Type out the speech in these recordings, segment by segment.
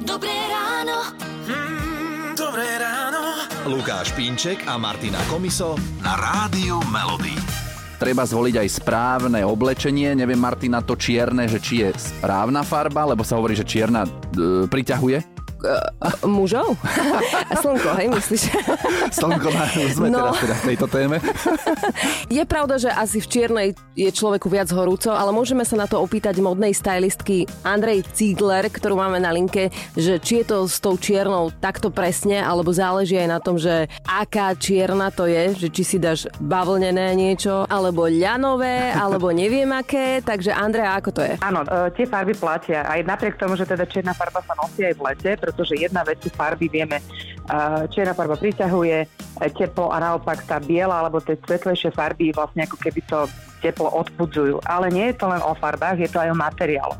Dobré ráno. Mm, dobré ráno. Lukáš Pínček a Martina Komiso na Rádiu Melody. Treba zvoliť aj správne oblečenie. Neviem, Martina, to čierne, že či je správna farba, lebo sa hovorí, že čierna e, priťahuje. Uh, mužov? Slnko, hej, myslíš? Slnko, sme no. teraz teda v tejto téme. Je pravda, že asi v čiernej je človeku viac horúco, ale môžeme sa na to opýtať modnej stylistky Andrej Ziegler, ktorú máme na linke, že či je to s tou čiernou takto presne, alebo záleží aj na tom, že aká čierna to je, že či si dáš bavlnené niečo, alebo ľanové, alebo neviem aké. Takže Andrea, ako to je? Áno, e, tie farby platia. Aj napriek tomu, že teda čierna farba sa nosí aj v lete, pretože jedna vec sú farby, vieme, čierna farba priťahuje teplo a naopak tá biela alebo tie svetlejšie farby vlastne ako keby to teplo odpudzujú. Ale nie je to len o farbách, je to aj o materiálu.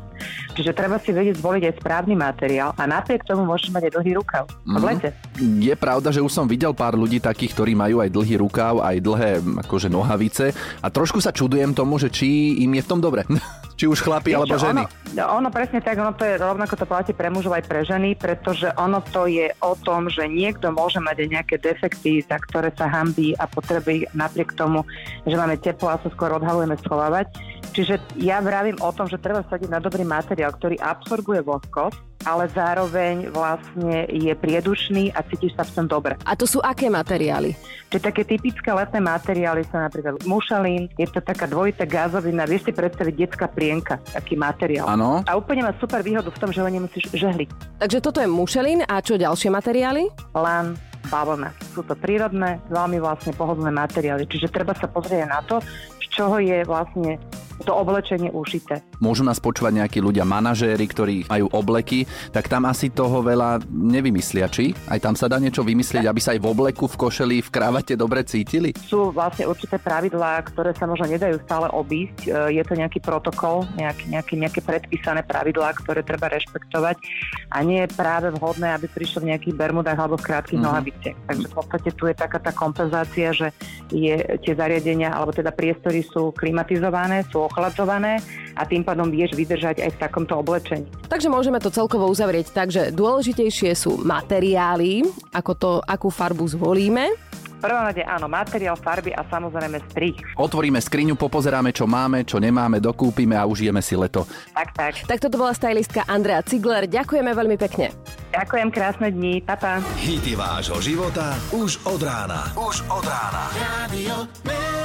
Čiže treba si vedieť zvoliť aj správny materiál a napriek tomu môžeš mať aj dlhý rukav mm. v lete. Je pravda, že už som videl pár ľudí takých, ktorí majú aj dlhý rukav, aj dlhé akože nohavice a trošku sa čudujem tomu, že či im je v tom dobre. či už chlapi alebo ženy. Ono, ono presne tak, ono to je rovnako to platí pre mužov aj pre ženy, pretože ono to je o tom, že niekto môže mať aj nejaké defekty, za ktoré sa hambí a potrebuje napriek tomu, že máme teplo a sa skôr odhalujeme schovávať Čiže ja vravím o tom, že treba sadiť na dobrý materiál, ktorý absorbuje vlhkosť, ale zároveň vlastne je priedušný a cítiš sa v tom dobre. A to sú aké materiály? Čiže také typické letné materiály sú napríklad mušalín, je to taká dvojitá gázovina, vieš si predstaviť detská plienka, taký materiál. Áno. A úplne má super výhodu v tom, že ho nemusíš žehliť. Takže toto je mušelín a čo ďalšie materiály? Lán, bavlna. Sú to prírodné, veľmi vlastne pohodlné materiály. Čiže treba sa pozrieť na to, z čoho je vlastne to oblečenie ušité. Môžu nás počúvať nejakí ľudia, manažéri, ktorí majú obleky, tak tam asi toho veľa nevymyslia, či? Aj tam sa dá niečo vymyslieť, aby sa aj v obleku, v košeli, v krávate dobre cítili? Sú vlastne určité pravidlá, ktoré sa možno nedajú stále obísť. E, je to nejaký protokol, nejaký, nejaký, nejaké predpísané pravidlá, ktoré treba rešpektovať a nie je práve vhodné, aby prišlo v nejakých bermudách alebo v krátkých mm-hmm. nohaviciach. Takže v podstate tu je taká tá kompenzácia, že je, tie zariadenia alebo teda priestory sú klimatizované, sú ochladzované a tým pádom vieš vydržať aj v takomto oblečení. Takže môžeme to celkovo uzavrieť tak, že dôležitejšie sú materiály, ako to, akú farbu zvolíme, prvom rade áno, materiál, farby a samozrejme strich. Otvoríme skriňu, popozeráme, čo máme, čo nemáme, dokúpime a užijeme si leto. Tak, tak. Tak toto bola stylistka Andrea Cigler. Ďakujeme veľmi pekne. Ďakujem, krásne dni. Papa. Hity vášho života už od rána. Už od rána. Radio